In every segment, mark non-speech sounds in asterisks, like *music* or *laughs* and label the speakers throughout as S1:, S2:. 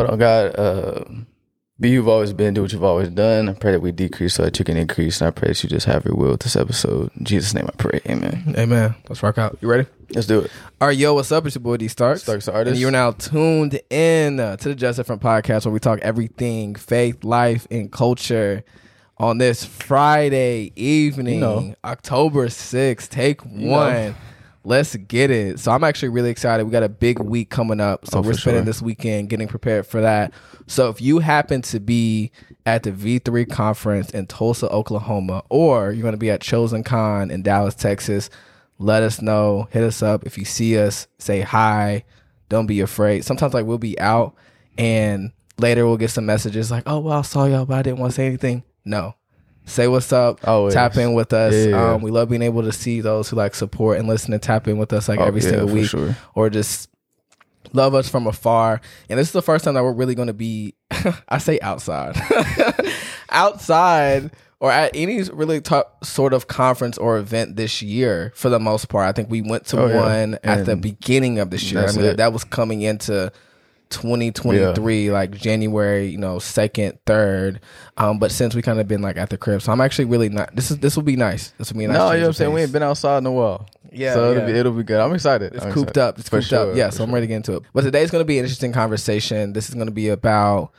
S1: But on God, uh, be you've always been, do what you've always done. I pray that we decrease so that you can increase. And I pray that you just have your will with this episode. In Jesus' name I pray. Amen.
S2: Amen. Let's rock out. You ready?
S1: Let's do it.
S2: All right, yo, what's up? It's your boy D Starks.
S1: Starks the artist.
S2: And you're now tuned in uh, to the Just Different podcast where we talk everything faith, life, and culture on this Friday evening,
S1: You know.
S2: October 6th. Take
S1: know.
S2: one. Let's get it. So I'm actually really excited. We got a big week coming up. So
S1: Oh,
S2: we're spending
S1: sure.
S2: this weekend getting prepared for that. So if you happen to be at the V3 conference in Tulsa, Oklahoma, or you're going to be at Chosen Con in Dallas, Texas, let us know. Hit us up. If you see us, say hi. Don't be afraid. Sometimes like we'll be out and later we'll get some messages like, oh, well, I saw y'all, but I didn't want to say anything. No. Say what's up.
S1: Always.
S2: Tap in with us.
S1: Yeah, yeah.
S2: Um, we love being able to see those who like support and listen and tap in with us like
S1: Oh,
S2: every
S1: yeah,
S2: single week
S1: sure.
S2: or just love us from afar. And this is the first time that we're really going to be, *laughs* I say outside, *laughs* outside or at any really top sort of conference or event this year for the most part. I think we went to
S1: Oh,
S2: one at the beginning of this year. I mean,
S1: it.
S2: that was coming into 2023 like january you know second third um but since we kind of been like at the crib so i'm actually really not this is this will be nice this will be nice
S1: no, you know what I'm saying? We ain't been outside in a while.
S2: Yeah,
S1: So it'll be it'll be good. I'm excited.
S2: It's
S1: I'm
S2: cooped
S1: excited.
S2: up. It's
S1: For
S2: cooped
S1: sure,
S2: up. Yeah, so I'm ready to get into it. But today's going to be an interesting conversation. This is going to be about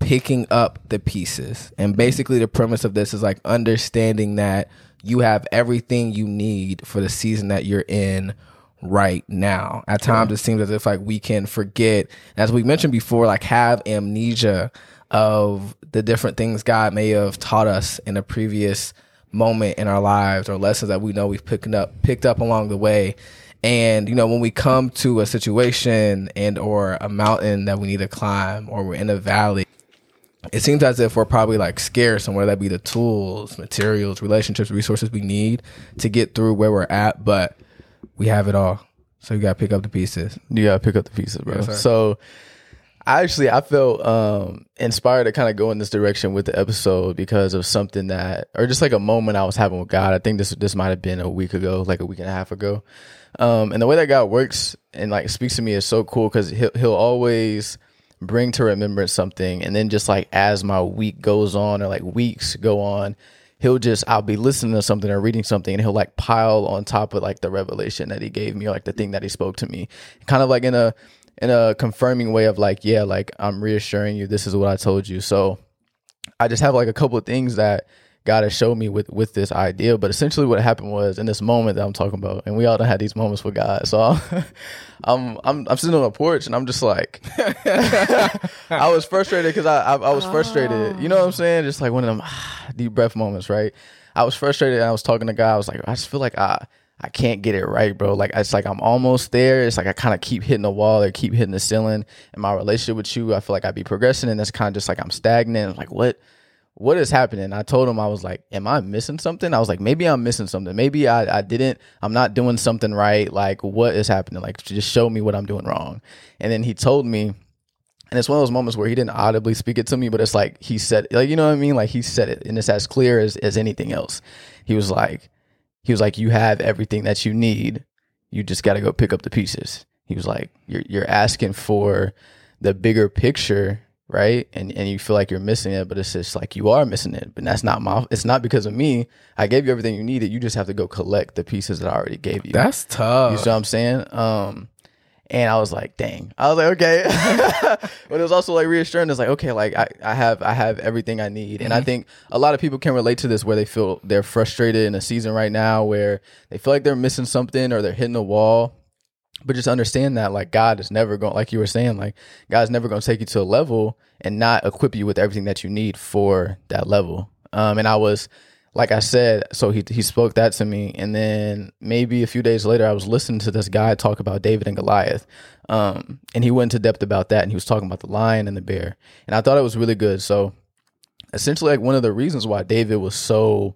S2: picking up the pieces. And basically, the premise of this is like understanding that you have everything you need for the season that you're in right now. At times, it seems as if like we can forget, as we mentioned before, like have amnesia of the different things God may have taught us in a previous moment in our lives or lessons that we know we've picked up picked up along the way. And you know, when we come to a situation and or a mountain that we need to climb or we're in a valley, it seems as if we're probably like scarce and whether that be the tools, materials, relationships, resources we need to get through where we're at, but we have it all. So you gotta pick up the pieces.
S1: You gotta pick up the pieces, bro.
S2: Yes,
S1: so I actually I felt um inspired to kind of go in this direction with the episode because of something that or just like a moment I was having with God. I think this this might have been a week ago, like a week and a half ago. Um and the way that God works and like speaks to me is so cool because he'll he'll always bring to remembrance something and then just like as my week goes on or like weeks go on he'll just I'll be listening to something or reading something and he'll like pile on top of like the revelation that he gave me or like the thing that he spoke to me. Kind of like in a in a confirming way of like, yeah, like I'm reassuring you this is what I told you. So I just have like a couple of things that God has showed me with with this idea. But essentially what happened was in this moment that I'm talking about, and we all done had these moments with God. So I'm *laughs* I'm I'm, sitting on a porch and I'm just like *laughs* I was frustrated because I, I I was frustrated. You know what I'm saying? Just like one of them *sighs* deep breath moments, right? I was frustrated and I was talking to God. I was like, I just feel like I I can't get it right, bro. Like it's like I'm almost there. It's like I kind of keep hitting the wall or keep hitting the ceiling. In my relationship with you, I feel like I'd be progressing, and it's kind of just like I'm stagnant. I'm like, what? What is happening? I told him I was like, "Am I missing something?" I was like, "Maybe I'm missing something. Maybe I, I didn't. I'm not doing something right. Like, what is happening? Like, just show me what I'm doing wrong." And then he told me, and it's one of those moments where he didn't audibly speak it to me, but it's like he said, like you know what I mean? Like he said it, and it's as clear as as anything else. He was like, he was like, "You have everything that you need. You just got to go pick up the pieces." He was like, "You're you're asking for the bigger picture." Right, and and you feel like you're missing it, but it's just like you are missing it. But that's not my. It's not because of me. I gave you everything you needed. You just have to go collect the pieces that I already gave you.
S2: That's tough.
S1: You see what I'm saying? Um, and I was like, dang. I was like, okay. *laughs* but it was also like reassuring. It's like, okay, like I, I have I have everything I need. And I think a lot of people can relate to this where they feel they're frustrated in a season right now where they feel like they're missing something or they're hitting a wall. But just understand that like God is never going like you were saying, like God's never gonna take you to a level and not equip you with everything that you need for that level. Um and I was like I said, so he he spoke that to me, and then maybe a few days later, I was listening to this guy talk about David and Goliath, um, and he went into depth about that, and he was talking about the lion and the bear, and I thought it was really good. So, essentially, like one of the reasons why David was so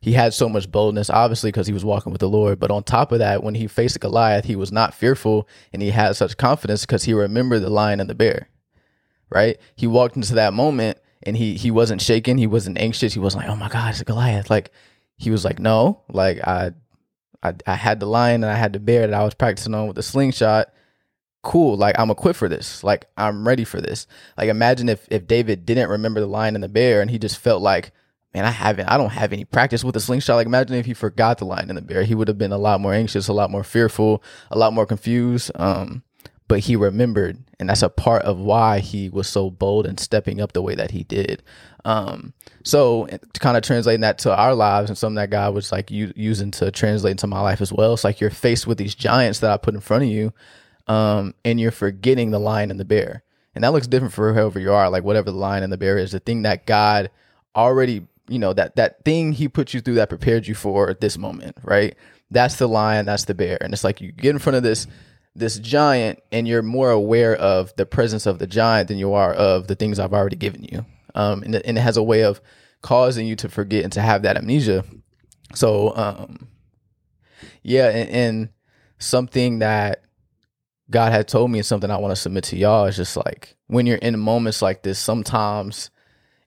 S1: he had so much boldness, obviously because he was walking with the Lord, but on top of that, when he faced Goliath, he was not fearful, and he had such confidence because he remembered the lion and the bear, right? He walked into that moment and he he wasn't shaken, he wasn't anxious, he wasn't like, oh my God, it's a Goliath. Like he was like, no, like I I I had the lion and I had the bear that I was practicing on with the slingshot. cool, like I'm equipped for this. Like I'm ready for this. Like imagine if if David didn't remember the lion and the bear and he just felt like, man, I haven't I don't have any practice with the slingshot. Like imagine if he forgot the lion and the bear. He would have been a lot more anxious, a lot more fearful, a lot more confused. Um but he remembered and that's a part of why he was so bold and stepping up the way that he did um, so kind of translating that to our lives and something that god was like u- using to translate into my life as well it's like you're faced with these giants that i put in front of you um, and you're forgetting the lion and the bear and that looks different for whoever you are like whatever the lion and the bear is the thing that god already you know that that thing he put you through that prepared you for this moment right that's the lion that's the bear and it's like you get in front of this this giant and you're more aware of the presence of the giant than you are of the things I've already given you. Um, and, and it has a way of causing you to forget and to have that amnesia. So, um, yeah, and, and something that God had told me and something I want to submit to y'all is just like when you're in moments like this, sometimes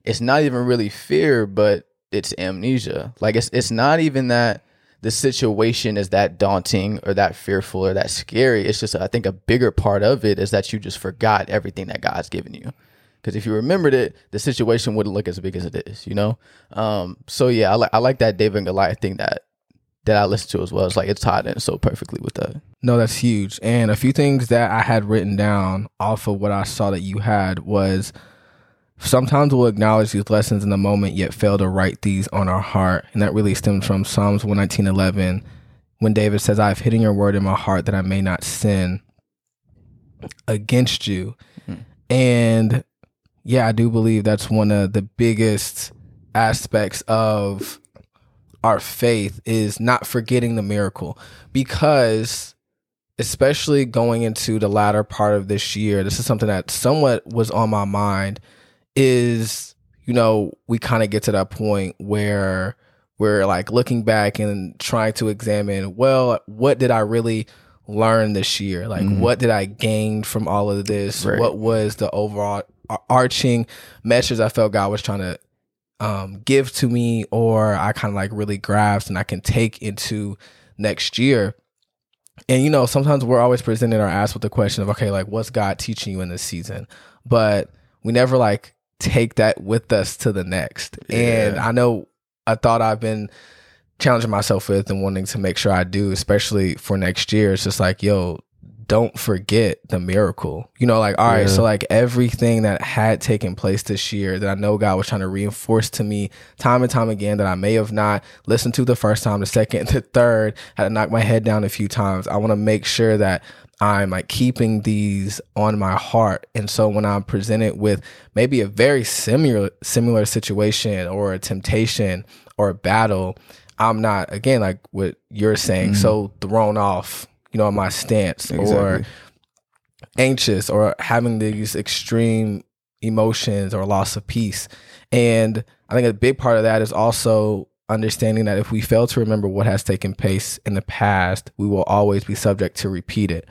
S1: it's not even really fear, but it's amnesia. Like it's it's not even that the situation is that daunting or that fearful or that scary. It's just, I think, a bigger part of it is that you just forgot everything that God's given you. Because if you remembered it, the situation wouldn't look as big as it is, you know. Um, so yeah, I like I like that David and Goliath thing that that I listened to as well. It's like it's tied in so perfectly with that.
S2: No, that's huge. And a few things that I had written down off of what I saw that you had was Sometimes we'll acknowledge these lessons in the moment, yet fail to write these on our heart. And that really stems from Psalms 119.11, when David says, I have hidden your word in my heart that I may not sin against you. Mm-hmm. And yeah, I do believe that's one of the biggest aspects of our faith is not forgetting the miracle because especially going into the latter part of this year this is something that somewhat was on my mind is you know we kind of get to that point where we're like looking back and trying to examine well what did i really learn this year like mm-hmm. what did i gain from all of this right. what was the overall arching message i felt god was trying to um, give to me or i kind of like really grasped and i can take into next year and you know sometimes we're always presented or asked with the question of okay like what's god teaching you in this season but we never like take that with us to the next. Yeah. And I know a thought I've been challenging myself with and wanting to make sure I do, especially for next year. It's just like, yo, don't forget the miracle. You know, like, all right, yeah. so like everything that had taken place this year that I know God was trying to reinforce to me time and time again that I may have not listened to the first time, the second, *laughs* the third, had to knock my head down a few times. I want to make sure that I'm like keeping these on my heart. And so when I'm presented with maybe a very similar similar situation or a temptation or a battle, I'm not again like what you're saying, mm-hmm. so thrown off, you know, my stance exactly. or anxious or having these extreme emotions or loss of peace. And I think a big part of that is also understanding that if we fail to remember what has taken place in the past, we will always be subject to repeat it.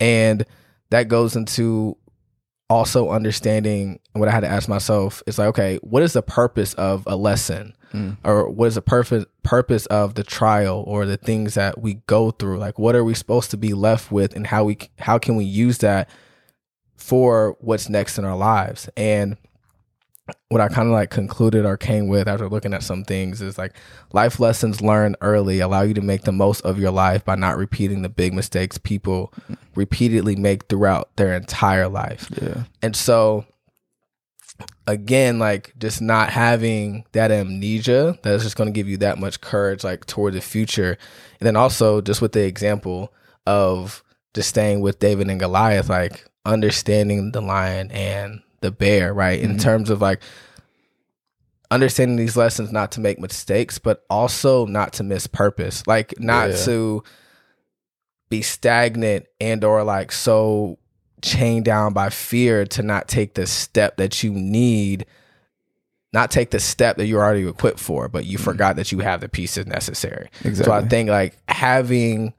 S2: And that goes into also understanding what I had to ask myself is like, okay, what is the purpose of a lesson? Mm. Or what is the purpose purpose of the trial or the things that we go through? Like what are we supposed to be left with and how we how can we use that for what's next in our lives? And what I kind of like concluded or came with after looking at some things is like life lessons learned early allow you to make the most of your life by not repeating the big mistakes people repeatedly make throughout their entire life.
S1: Yeah.
S2: And so again, like just not having that amnesia that's just going to give you that much courage like toward the future. And then also just with the example of just staying with David and Goliath, like understanding the lion and the bear, right? In mm-hmm. terms of like understanding these lessons not to make mistakes, but also not to miss purpose. Like not yeah. to be stagnant and or like so chained down by fear to not take the step that you need not take the step that you're already equipped for, but you mm-hmm. forgot that you have the pieces necessary. Exactly. So I think like having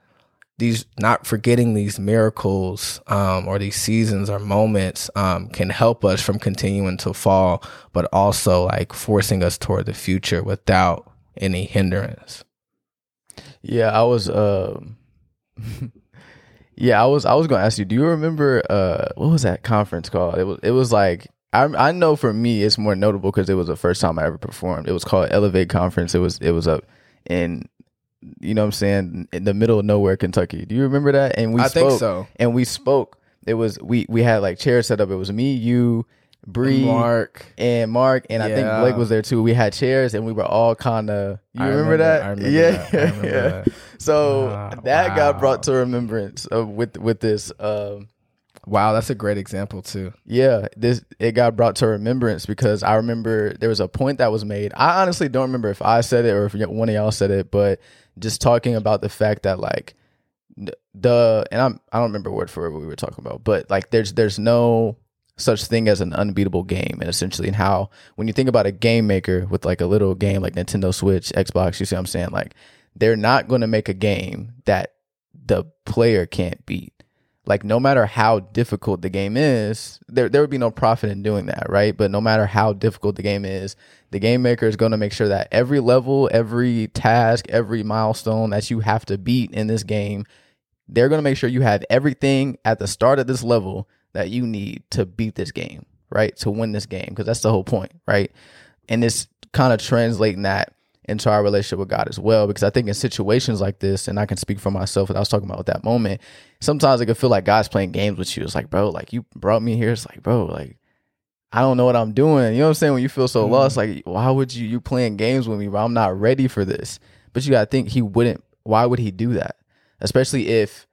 S2: these not forgetting these miracles um, or these seasons or moments um, can help us from continuing to fall, but also like forcing us toward the future without any hindrance.
S1: Yeah, I was. Uh, *laughs* Yeah, I was I was gonna ask you. Do you remember uh what was that conference called? It was it was like I I know for me it's more notable because it was the first time I ever performed. It was called Elevate Conference. It was it was up in you know what I'm saying in the middle of nowhere, Kentucky. Do you remember that? And we
S2: I
S1: spoke
S2: think so.
S1: and we spoke. It was we we had like chairs set up. It was me, you, Bree,
S2: Mark.
S1: and Mark, and I think Blake was there too. We had chairs, and we were all kind of. You
S2: I
S1: remember, that?
S2: I remember
S1: yeah,
S2: that. Remember *laughs*
S1: yeah.
S2: that.
S1: So
S2: Ah,
S1: that got brought to remembrance of, with with this. Um,
S2: Wow, that's a great example too.
S1: yeah, this it got brought to remembrance because I remember there was a point that was made. I honestly don't remember if I said it or if one of y'all said it, but just talking about the fact that like the and I'm I don't remember word for word what we were talking about, but like there's there's no such thing as an unbeatable game and essentially and how when you think about a game maker with like a little game like Nintendo Switch, Xbox, you see what I'm saying? Like they're not going to make a game that the player can't beat. Like no matter how difficult the game is, there there would be no profit in doing that, right? But no matter how difficult the game is, the game maker is going to make sure that every level, every task, every milestone that you have to beat in this game, they're going to make sure you have everything at the start of this level that you need to beat this game, right? To win this game because that's the whole point, right? And it's kind of translating that into our relationship with God as well. Because I think in situations like this, and I can speak for myself, I was talking about at that moment, sometimes it can feel like God's playing games with you. It's like, bro, like you brought me here. It's like, bro, like I don't know what I'm doing. You know what I'm saying? When you feel so mm-hmm. lost, like why would you you playing games with me, bro? I'm not ready for this. But you gotta think he wouldn't. Why would he do that? Especially if,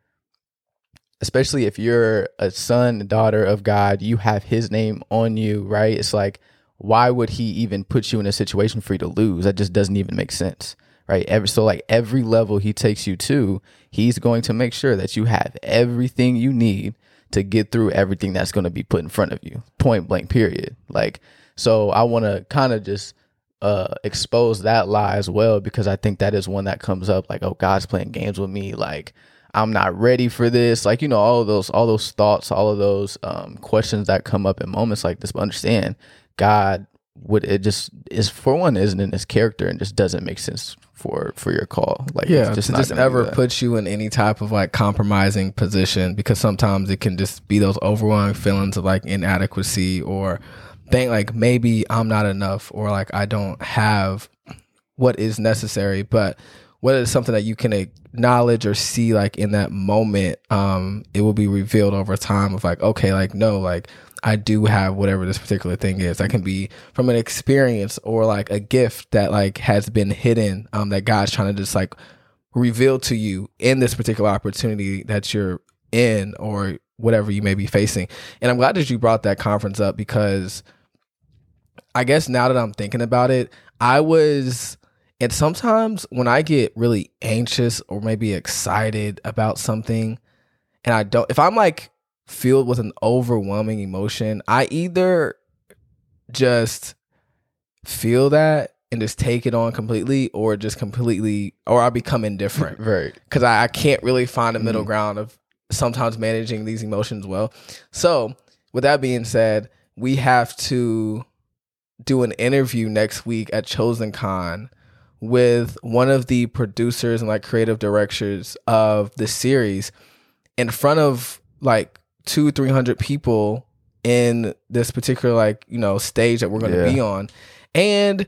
S1: especially if you're a son, daughter of God, you have His name on you, right? It's like, why would He even put you in a situation for you to lose? That just doesn't even make sense, right? Every so like every level He takes you to, He's going to make sure that you have everything you need to get through everything that's going to be put in front of you. Point blank. Period. Like so, I want to kind of just uh expose that lie as well because I think that is one that comes up like oh God's playing games with me like I'm not ready for this like you know all those all those thoughts all of those um questions that come up in moments like this but understand God would it just is for one isn't in his character and just doesn't make sense for for your call like
S2: Yeah,
S1: just
S2: to
S1: not
S2: just ever put you in any type of like compromising position because sometimes it can just be those overwhelming feelings of like inadequacy or think like maybe I'm not enough or like I don't have what is necessary. But whether it's something that you can acknowledge or see like in that moment, um, it will be revealed over time of like, okay, like no, like I do have whatever this particular thing is. That can be from an experience or like a gift that like has been hidden, um, that God's trying to just like reveal to you in this particular opportunity that you're in or whatever you may be facing. And I'm glad that you brought that conference up because I guess now that I'm thinking about it, I was and sometimes when I get really anxious or maybe excited about something and I don't if I'm like filled with an overwhelming emotion, I either just feel that and just take it on completely or just completely or I become indifferent. *laughs*
S1: Right.
S2: Because I, I can't really find a middle mm. ground of sometimes managing these emotions well. So, with that being said, we have to do an interview next week at Chosen Con with one of the producers and like creative directors of the series in front of like two, three hundred people in this particular like, you know, stage that we're gonna
S1: Yeah.
S2: be on. And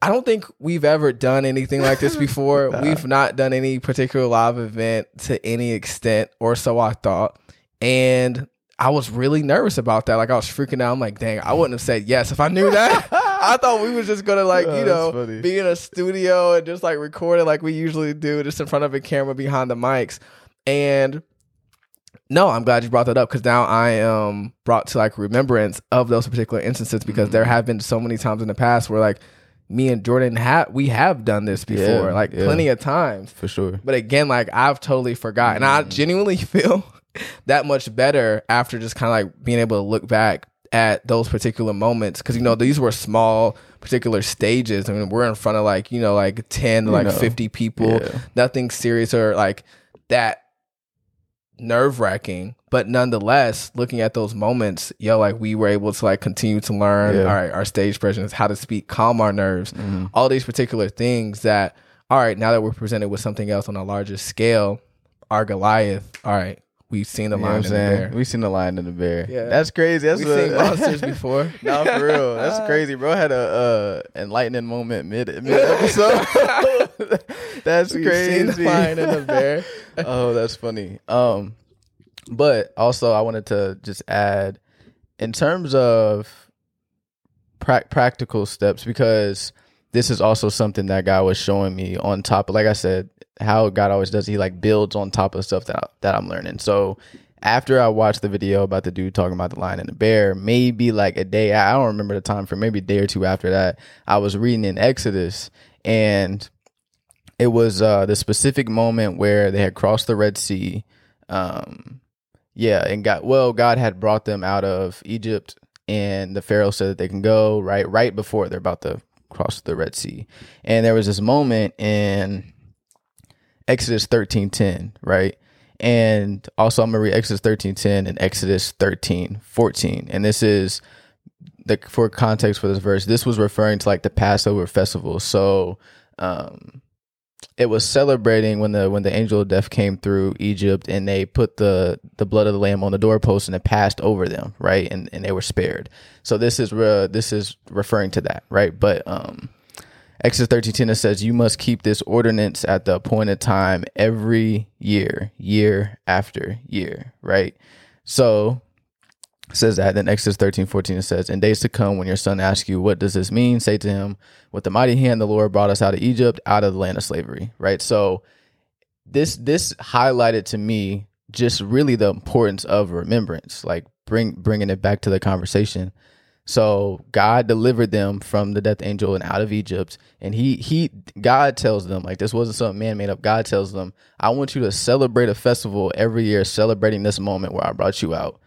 S2: I don't think we've ever done anything like this *laughs* before.
S1: Nah.
S2: We've not done any particular live event to any extent, or so I thought. And I was really nervous about that. Like I was freaking out. I'm like, dang, I wouldn't have said yes if I knew that. *laughs* I thought we was just gonna like,
S1: Oh,
S2: you
S1: that's
S2: know, be in a studio and just like record it like we usually do, just in front of a camera behind the mics. And no, I'm glad you brought that up because now I am brought to like remembrance of those particular instances because there
S1: Mm-hmm.
S2: have been so many times in the past where like me and Jordan have we have done this before,
S1: Yeah,
S2: like
S1: yeah.
S2: plenty of times.
S1: for sure
S2: But again, like I've totally forgot, and I genuinely *laughs* feel that much better after just kind of like being able to look back at those particular moments because you know these were small particular stages. I mean, we're in front of like you know like ten to like
S1: know.
S2: fifty people,
S1: Yeah.
S2: nothing serious or like that nerve wracking. But nonetheless, looking at those moments, yo, like we were able to like continue to learn
S1: Yeah.
S2: all right, our stage presence, how to speak, calm our nerves,
S1: Mm-hmm.
S2: all these particular things that, all right, now that we're presented with something else on a larger scale, our Goliath. All right, we've seen the
S1: You
S2: lion
S1: I'm
S2: and the bear.
S1: We seen the lion and the bear.
S2: Yeah.
S1: That's crazy. That's
S2: We've
S1: what-
S2: seen monsters *laughs* before.
S1: no, for real. That's *laughs* crazy. Bro had a uh, enlightening moment mid mid episode. *laughs* that's
S2: We've
S1: crazy.
S2: seen the lion and the bear.
S1: oh, that's funny. Um, but also I wanted to just add in terms of prac practical steps because this is also something that God was showing me on top of, like I said, how God always does. He like builds on top of stuff that I, that I'm learning. So after I watched the video about the dude talking about the lion and the bear, maybe like a day, I don't remember the time for maybe a day or two after that, I was reading in Exodus and it was uh, the specific moment where they had crossed the Red Sea. Um, yeah, and got well, God had brought them out of Egypt, and the Pharaoh said that they can go right right before they're about to cross the Red Sea. And there was this moment in Exodus thirteen ten, right? And also I'm gonna read Exodus thirteen ten and Exodus thirteen fourteen. And this is the for context for this verse, this was referring to like the Passover festival. So um it was celebrating when the when the angel of death came through Egypt and they put the the blood of the lamb on the doorpost and it passed over them, right? And and they were spared. So this is re- this is referring to that, right? But um Exodus thirteen ten it says you must keep this ordinance at the appointed time every year, year after year, right? So says that. Then Exodus 13, 14, it says, In days to come, when your son asks you, What does this mean? Say to him, With the mighty hand the Lord brought us out of Egypt, out of the land of slavery. Right? So this this highlighted to me just really the importance of remembrance, like bring bringing it back to the conversation. So God delivered them from the death angel and out of Egypt, and he he God tells them like this wasn't something man made up. God tells them, I want you to celebrate a festival every year, celebrating this moment where I brought you out.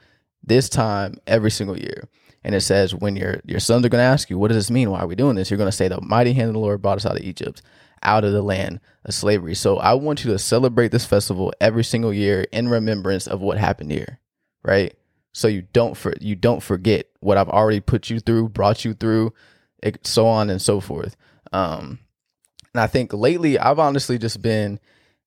S1: This time every single year. And it says when your your sons are to ask you, what does this mean? Why are we doing this? You're to say the mighty hand of the Lord brought us out of Egypt, out of the land of slavery. So I want you to celebrate this festival every single year in remembrance of what happened here, right? So you don't for you don't forget what I've already put you through, brought you through, it- so on and so forth. Um, and I think lately I've honestly just been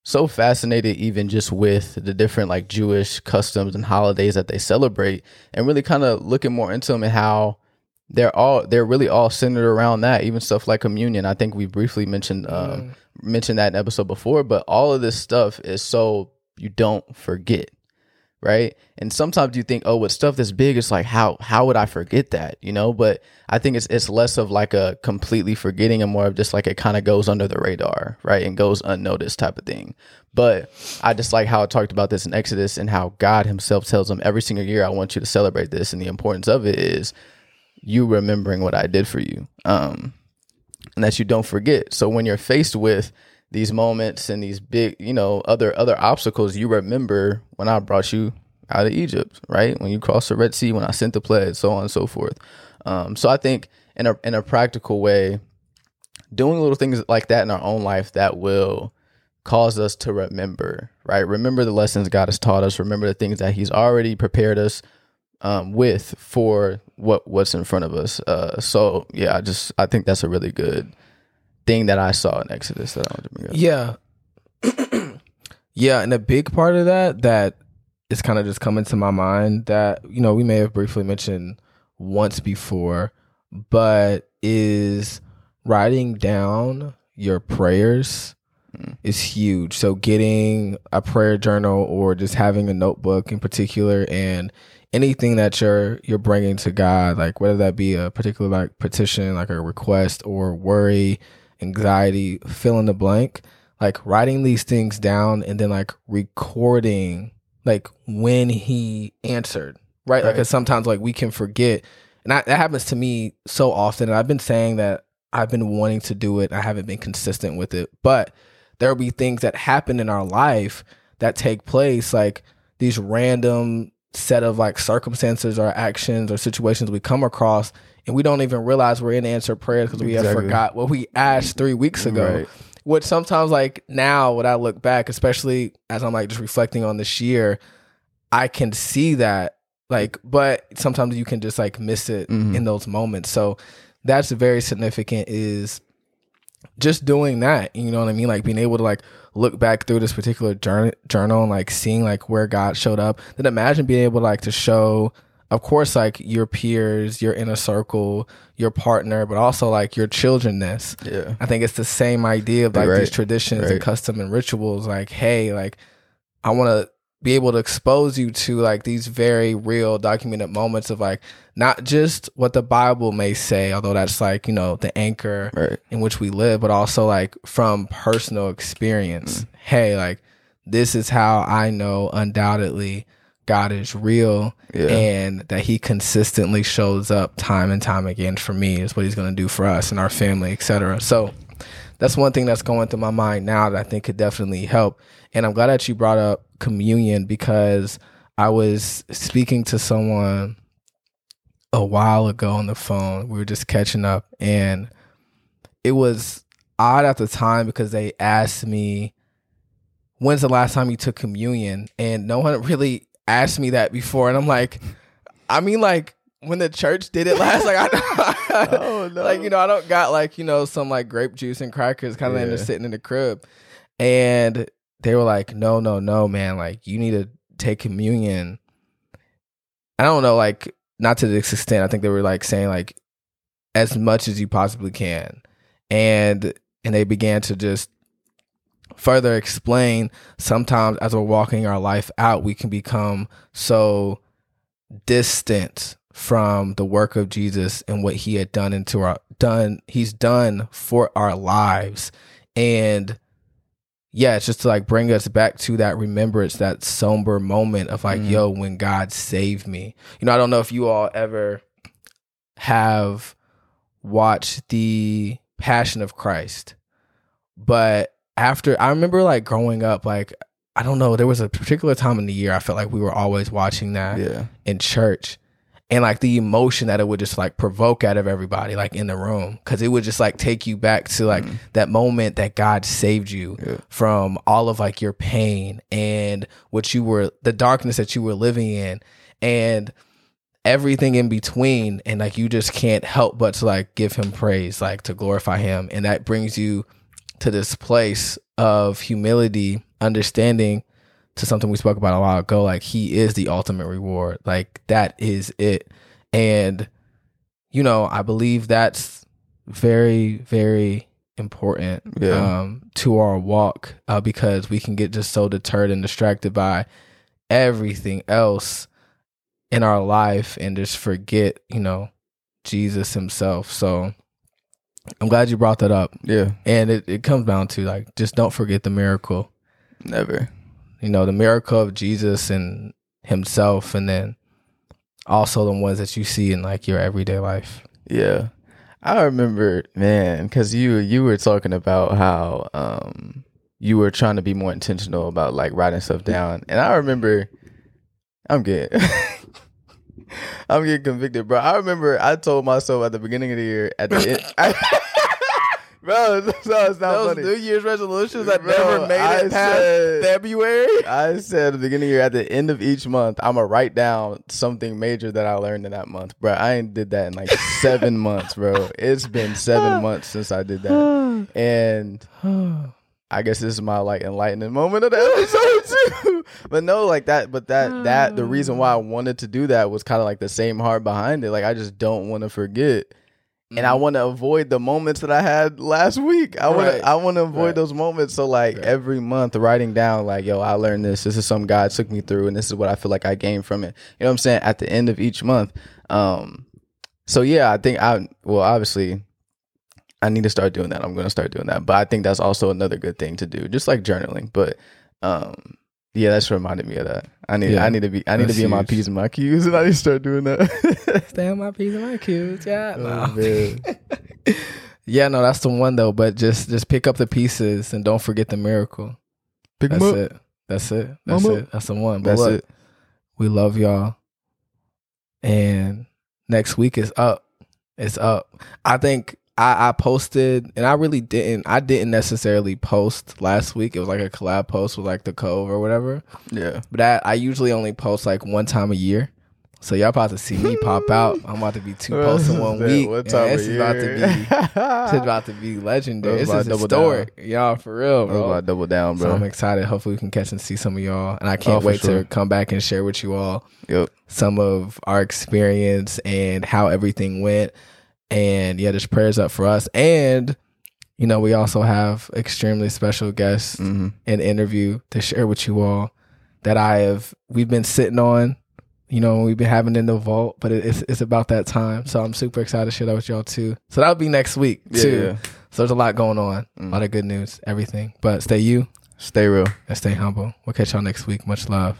S1: so fascinated even just with the different like Jewish customs and holidays that they celebrate and really kind of looking more into them and how they're all they're really all centered around that even stuff like communion. I think we briefly mentioned um mentioned that in episode before but all of this stuff is so you don't forget right? And sometimes you think oh with stuff this big it's like how how would i forget that you know? But i think it's it's less of like a completely forgetting and more of just like it kind of goes under the radar right? And goes unnoticed type of thing. But i just like how I talked about this in exodus and how god himself tells them every single year i want you to celebrate this. And the importance of it is you remembering what i did for you um and that you don't forget. So when you're faced with these moments and these big, you know, other other obstacles, you remember when I brought you out of Egypt, right? When you crossed the Red Sea, when I sent the pledge, so on and so forth. Um, so I think in a in a practical way, doing little things like that in our own life that will cause us to remember, right? Remember the lessons God has taught us. Remember the things that He's already prepared us um, with for what what's in front of us. Uh, so yeah, I just I think that's a really good thing that I saw in Exodus that I want to bring up.
S2: Yeah. *clears throat* yeah, and a big part of that that is kind of just coming to my mind that, you know, we may have briefly mentioned once before, but is writing down your prayers hmm. is huge. So getting a prayer journal or just having a notebook in particular and anything that you're you're bringing to God, like whether that be a particular like petition, like a request or worry, anxiety, fill in the blank, like writing these things down and then like recording like when he answered, right? Like
S1: Right.
S2: 'cause sometimes like we can forget, and that, that happens to me so often. And I've been saying that I've been wanting to do it. I haven't been consistent with it, but there will be things that happen in our life that take place, like these random set of like circumstances or actions or situations we come across, and we don't even realize we're in answered prayers because we have forgot what we asked three weeks ago.
S1: Right.
S2: Which sometimes, like now, when I look back, especially as I'm like just reflecting on this year, I can see that. Like, but sometimes you can just like miss it
S1: Mhm.
S2: in those moments. So that's very significant. Is just doing that, you know what I mean? Like being able to like look back through this particular journal, journal and like seeing like where God showed up. Then imagine being able to like to show, of course, like your peers, your inner circle, your partner, but also like your childrenness.
S1: Yeah.
S2: I think it's the same idea of like
S1: Right.
S2: these traditions and custom and rituals. Like, hey, like I want to be able to expose you to like these very real documented moments of like not just what the Bible may say, although that's like you know the anchor
S1: Right.
S2: in which we live, but also like from personal experience. Mm. Hey, like this is how I know undoubtedly God is real
S1: Yeah.
S2: and that he consistently shows up time and time again for me is what he's going to do for us and our family, etc. So that's one thing that's going through my mind now that I think could definitely help. And I'm glad that you brought up communion because I was speaking to someone a while ago on the phone. We were just catching up and it was odd at the time because they asked me when's the last time you took communion and no one *laughs* really asked me that before and I'm like I mean like when the church did it last like I *laughs* *laughs*
S1: Oh, no.
S2: like you know I don't got like you know some like grape juice and crackers kind of
S1: Yeah.
S2: sitting in the crib and they were like no no no man like you need to take communion I don't know like not to this extent I think they were like saying like as much as you possibly can and and they began to just further explain sometimes as we're walking our life out we can become so distant from the work of Jesus and what he had done into our done he's done for our lives and yeah it's just to like bring us back to that remembrance that somber moment of like
S1: Mhm.
S2: yo when God saved me you know I don't know if you all ever have watched the Passion of Christ but after I remember like growing up like I don't know there was a particular time in the year I felt like we were always watching that
S1: Yeah.
S2: in church and like the emotion that it would just like provoke out of everybody like in the room because it would just like take you back to like
S1: Mhm.
S2: that moment that god saved you
S1: Yeah.
S2: from all of like your pain and what you were the darkness that you were living in and everything in between and like you just can't help but to like give him praise like to glorify him and that brings you to this place of humility understanding to something we spoke about a while ago like he is the ultimate reward. Like that is it. And you know i believe that's very very important
S1: Yeah.
S2: um to our walk uh, because we can get just so deterred and distracted by everything else in our life and just forget you know jesus himself. So i'm glad you brought that up
S1: Yeah.
S2: and it, it comes down to like just don't forget the miracle
S1: Never.
S2: you know the miracle of jesus and himself and then also the ones that you see in like your everyday life
S1: Yeah. I remember, man, because you you were talking about how um you were trying to be more intentional about like writing stuff down, and I remember, I'm getting, *laughs* I'm getting convicted, bro. I remember I told myself at the beginning of the year at the end, *laughs* I, bro, *laughs* no, it's not
S2: those
S1: funny.
S2: new year's resolutions that
S1: Bro,
S2: never made
S1: I
S2: it past
S1: said-
S2: february *laughs*
S1: I said at the beginning of the year, at the end of each month, I'm gonna write down something major that I learned in that month, bro. I ain't did that in like *laughs* seven months, bro. It's been seven months since I did that, and I guess this is my like enlightening moment of the episode too. but no, like that, but that that the reason why I wanted to do that was kind of like the same heart behind it. Like I just don't want to forget. And I want to avoid the moments that I had last week. I want
S2: Right.
S1: to I want to avoid
S2: Right.
S1: those moments. So like
S2: Right.
S1: every month writing down like, yo, I learned this. This is something God took me through and this is what I feel like I gained from it. You know what I'm saying? At the end of each month. Um so yeah, I think I well obviously I need to start doing that. I'm going to start doing that. But I think that's also another good thing to do, just like journaling. But um, yeah, that's reminded me of that. I need,
S2: Yeah.
S1: I need to be, I need to
S2: That's
S1: be in my
S2: huge.
S1: p's and my q's, and I need to start doing that. *laughs*
S2: stay on my p's and my q's yeah
S1: Oh,
S2: no.
S1: man. *laughs*
S2: yeah no that's the one though but just just pick up the pieces and don't forget the miracle
S1: Pick 'em
S2: that's
S1: up.
S2: it that's it that's
S1: Mama.
S2: it that's the one but
S1: That's
S2: look,
S1: it.
S2: we love y'all and next week is up it's up i think I, I posted and i really didn't i didn't necessarily post last week it was like a collab post with like the cove or whatever
S1: Yeah.
S2: but I, I usually only post like one time a year So y'all about to see me pop out. *laughs* I'm about to be two posts in one week.
S1: what time
S2: this
S1: of
S2: is about to be *laughs* is about to be legendary. This is historic, y'all for real, bro.
S1: about double down,
S2: So I'm excited. Hopefully, we can catch and see some of y'all. And I oh, can't
S1: Oh,
S2: wait
S1: sure.
S2: to come back and share with you all
S1: Yep.
S2: some of our experience and how everything went. And yeah, just prayers up for us. And you know, we also have extremely special guests
S1: hmm
S2: and interview to share with you all that I have we've been sitting on, you know, we've been having in the vault, but it- it's it's about that time. So I'm super excited to share that with y'all too. So that'll be next week too.
S1: yeah.
S2: So there's a lot going on, a
S1: Mm.
S2: lot of good news, everything. But stay you
S1: Stay real.
S2: and stay humble. We'll catch y'all next week. Much love.